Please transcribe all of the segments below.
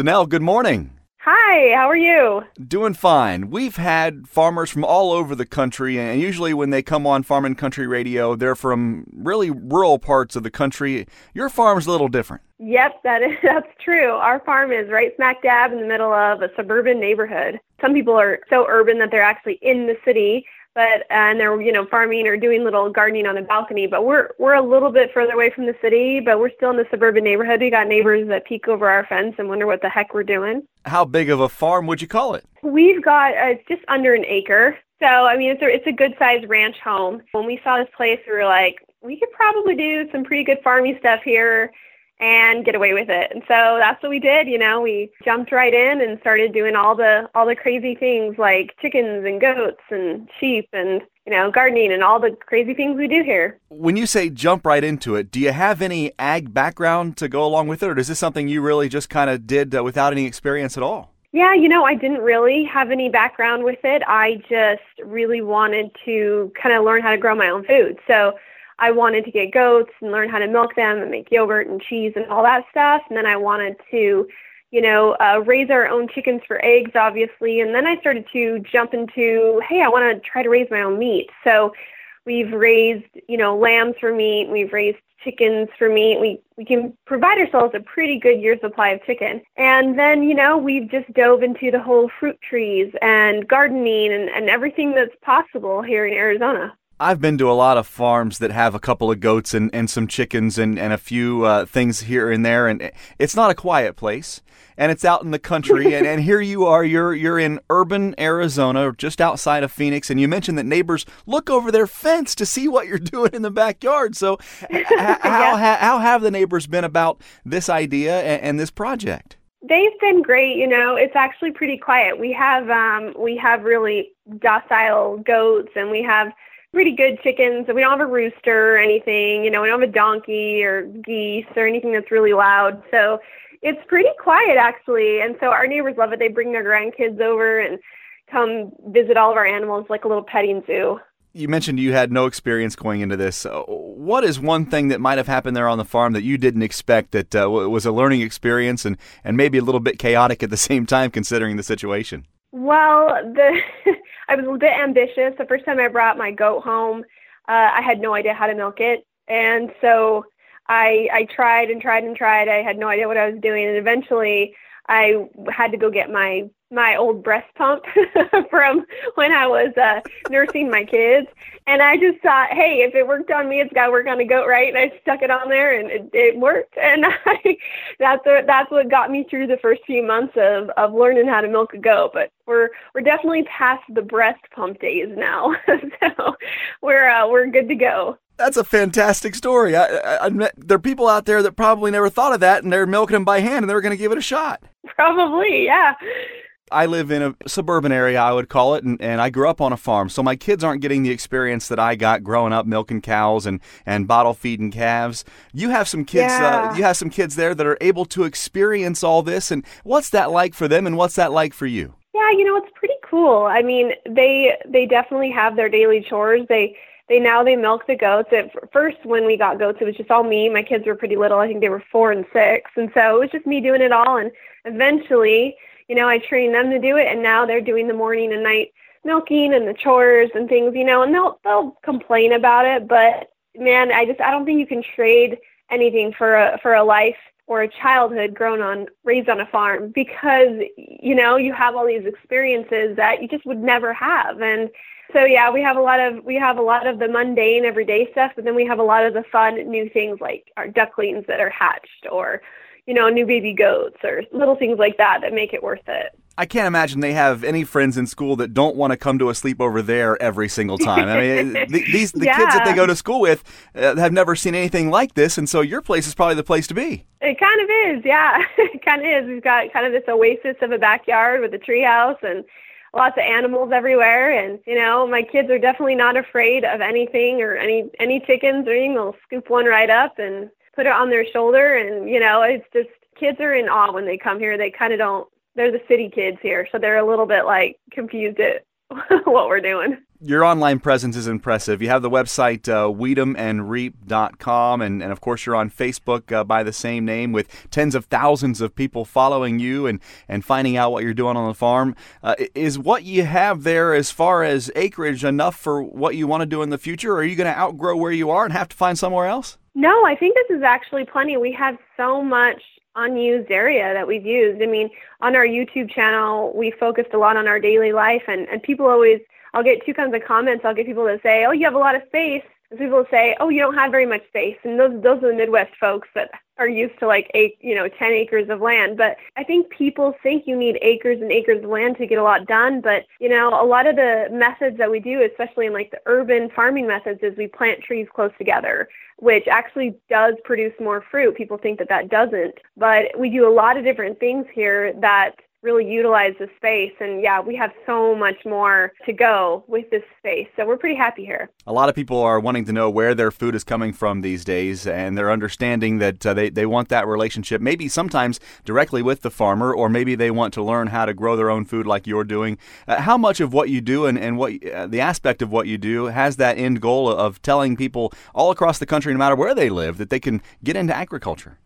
DaNelle, good morning. Hi, how are you? Doing fine. We've had farmers from all over the country, and usually when they come on Farm and Country Radio, they're from really rural parts of the country. Your farm's a little different. Yep, that is that's true. Our farm is right smack dab in the middle of a suburban neighborhood. Some people are so urban that they're actually in the city, but and they're you know farming or doing little gardening on the balcony. But we're we're a little bit further away from the city, but we're still in the suburban neighborhood. We got neighbors that peek over our fence and wonder what the heck we're doing. How big of a farm would you call it? We've got uh, it's just under an acre. So I mean it's a it's a good sized ranch home. When we saw this place, we were like, we could probably do some pretty good farming stuff here and get away with it. And so that's what we did, you know, we jumped right in and started doing all the all the crazy things like chickens and goats and sheep and you know, gardening and all the crazy things we do here. When you say jump right into it, do you have any ag background to go along with it or is this something you really just kind of did uh, without any experience at all? Yeah, you know, I didn't really have any background with it. I just really wanted to kind of learn how to grow my own food. So I wanted to get goats and learn how to milk them and make yogurt and cheese and all that stuff. And then I wanted to, you know, uh, raise our own chickens for eggs, obviously. And then I started to jump into, hey, I want to try to raise my own meat. So we've raised, you know, lambs for meat. We've raised chickens for meat. We we can provide ourselves a pretty good year supply of chicken. And then, you know, we've just dove into the whole fruit trees and gardening and, and everything that's possible here in Arizona. I've been to a lot of farms that have a couple of goats and, and some chickens and, and a few uh, things here and there, and it's not a quiet place. And it's out in the country, and, and here you are. You're you're in urban Arizona, just outside of Phoenix, and you mentioned that neighbors look over their fence to see what you're doing in the backyard. So, h- how yeah. how have the neighbors been about this idea and, and this project? They've been great. You know, it's actually pretty quiet. We have um, we have really docile goats, and we have pretty good chickens. We don't have a rooster or anything. You know, we don't have a donkey or geese or anything that's really loud. So it's pretty quiet actually. And so our neighbors love it. They bring their grandkids over and come visit all of our animals like a little petting zoo. You mentioned you had no experience going into this. Uh, what is one thing that might have happened there on the farm that you didn't expect that uh, was a learning experience and, and maybe a little bit chaotic at the same time considering the situation? Well, the I was a bit ambitious. The first time I brought my goat home, uh, I had no idea how to milk it, and so I I tried and tried and tried. I had no idea what I was doing, and eventually I had to go get my my old breast pump from when I was uh, nursing my kids. And I just thought, hey, if it worked on me, it's got to work on a goat, right? And I stuck it on there, and it, it worked. And I, that's what that's what got me through the first few months of of learning how to milk a goat. But we're we're definitely past the breast pump days now, so we're uh, we're good to go. That's a fantastic story. I, I, I, there are people out there that probably never thought of that, and they're milking them by hand, and they're going to give it a shot. Probably, yeah. I live in a suburban area, I would call it, and, and I grew up on a farm. So my kids aren't getting the experience that I got growing up milking cows and, and bottle feeding calves. You have some kids. Uh, yeah. Uh, you have some kids there that are able to experience all this. And what's that like for them, and what's that like for you? Yeah, you know, it's pretty cool. I mean, they they definitely have their daily chores. They they now they milk the goats. At first, when we got goats, it was just all me. My kids were pretty little. I think they were four and six, and so it was just me doing it all. And eventually you know, I trained them to do it and now they're doing the morning and night milking and the chores and things, you know, and they'll they'll complain about it, but man, I just I don't think you can trade anything for a for a life or a childhood grown on raised on a farm because you know you have all these experiences that you just would never have and so yeah we have a lot of we have a lot of the mundane everyday stuff but then we have a lot of the fun new things like our ducklings that are hatched or you know, new baby goats or little things like that that make it worth it. I can't imagine they have any friends in school that don't want to come to a sleepover there every single time. I mean, these the yeah. kids that they go to school with uh, have never seen anything like this, and so your place is probably the place to be. It kind of is, yeah. it kind of is. We've got kind of this oasis of a backyard with a treehouse and lots of animals everywhere and you know my kids are definitely not afraid of anything or any any chickens or anything they'll scoop one right up and put it on their shoulder and you know it's just kids are in awe when they come here they kind of don't they're the city kids here so they're a little bit like confused at what we're doing Your online presence is impressive. You have the website uh, weedemandreap.com, and, and of course, you're on Facebook uh, by the same name with tens of thousands of people following you and, and finding out what you're doing on the farm. Uh, is what you have there, as far as acreage, enough for what you want to do in the future, or are you going to outgrow where you are and have to find somewhere else? No, I think this is actually plenty. We have so much unused area that we've used. I mean, on our YouTube channel, we focused a lot on our daily life, and, and people always I'll get two kinds of comments. I'll get people that say, "Oh, you have a lot of space," people say, "Oh, you don't have very much space." And those those are the Midwest folks that are used to like eight, you know, ten acres of land. But I think people think you need acres and acres of land to get a lot done. But you know, a lot of the methods that we do, especially in like the urban farming methods, is we plant trees close together which actually does produce more fruit. People think that that doesn't. But we do a lot of different things here that really utilize the space. And yeah, we have so much more to go with this space. So we're pretty happy here. A lot of people are wanting to know where their food is coming from these days, and they're understanding that uh, they, they want that relationship, maybe sometimes directly with the farmer, or maybe they want to learn how to grow their own food like you're doing. Uh, how much of what you do and, and what uh, the aspect of what you do has that end goal of telling people all across the country, no matter where they live, that they can get into agriculture?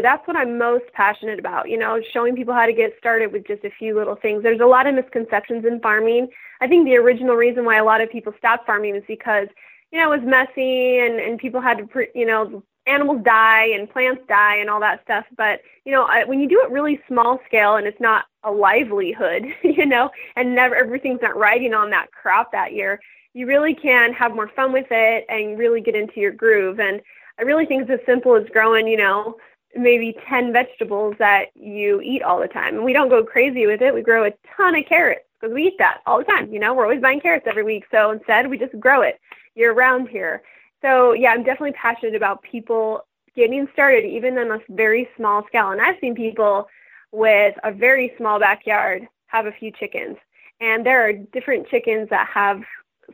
That's what I'm most passionate about, you know, showing people how to get started with just a few little things. There's a lot of misconceptions in farming. I think the original reason why a lot of people stopped farming is because, you know, it was messy and, and people had to, you know, animals die and plants die and all that stuff. But, you know, I, when you do it really small scale and it's not a livelihood, you know, and never everything's not riding on that crop that year, you really can have more fun with it and really get into your groove. And I really think it's as simple as growing, you know, maybe 10 vegetables that you eat all the time. And we don't go crazy with it. We grow a ton of carrots because we eat that all the time. You know, we're always buying carrots every week. So instead, we just grow it year round here. So yeah, I'm definitely passionate about people getting started even on a very small scale. And I've seen people with a very small backyard have a few chickens. And there are different chickens that have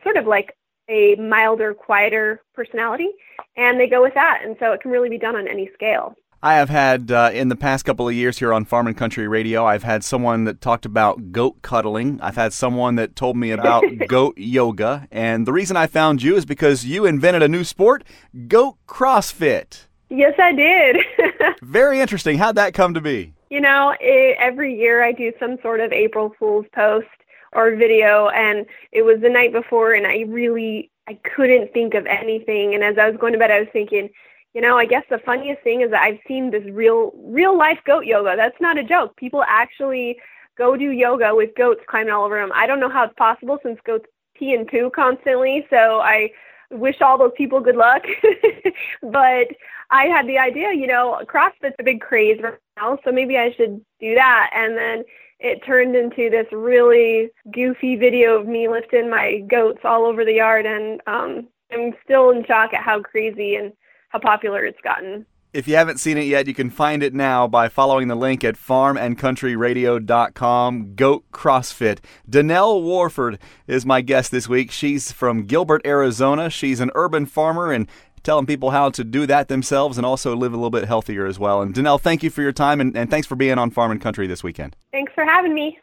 sort of like a milder, quieter personality, and they go with that. And so it can really be done on any scale. I have had uh, in the past couple of years here on Farm and Country Radio, I've had someone that talked about goat cuddling. I've had someone that told me about goat yoga. And the reason I found you is because you invented a new sport, goat CrossFit. Yes, I did. Very interesting. How'd that come to be? You know, it, every year I do some sort of April Fool's post or video, and it was the night before, and I really I couldn't think of anything. And as I was going to bed, I was thinking, you know, I guess the funniest thing is that I've seen this real, real life goat yoga. That's not a joke. People actually go do yoga with goats climbing all over them. I don't know how it's possible since goats pee and poo constantly. So I wish all those people good luck. but I had the idea, you know, CrossFit's a big craze right now, so maybe I should do that. And then it turned into this really goofy video of me lifting my goats all over the yard, and um, I'm still in shock at how crazy and how popular it's gotten. If you haven't seen it yet, you can find it now by following the link at farmandcountryradio.com. Goat CrossFit. DaNelle Wolford is my guest this week. She's from Gilbert, Arizona. She's an urban farmer and telling people how to do that themselves and also live a little bit healthier as well. And DaNelle, thank you for your time and, and thanks for being on Farm and Country this weekend. Thanks for having me.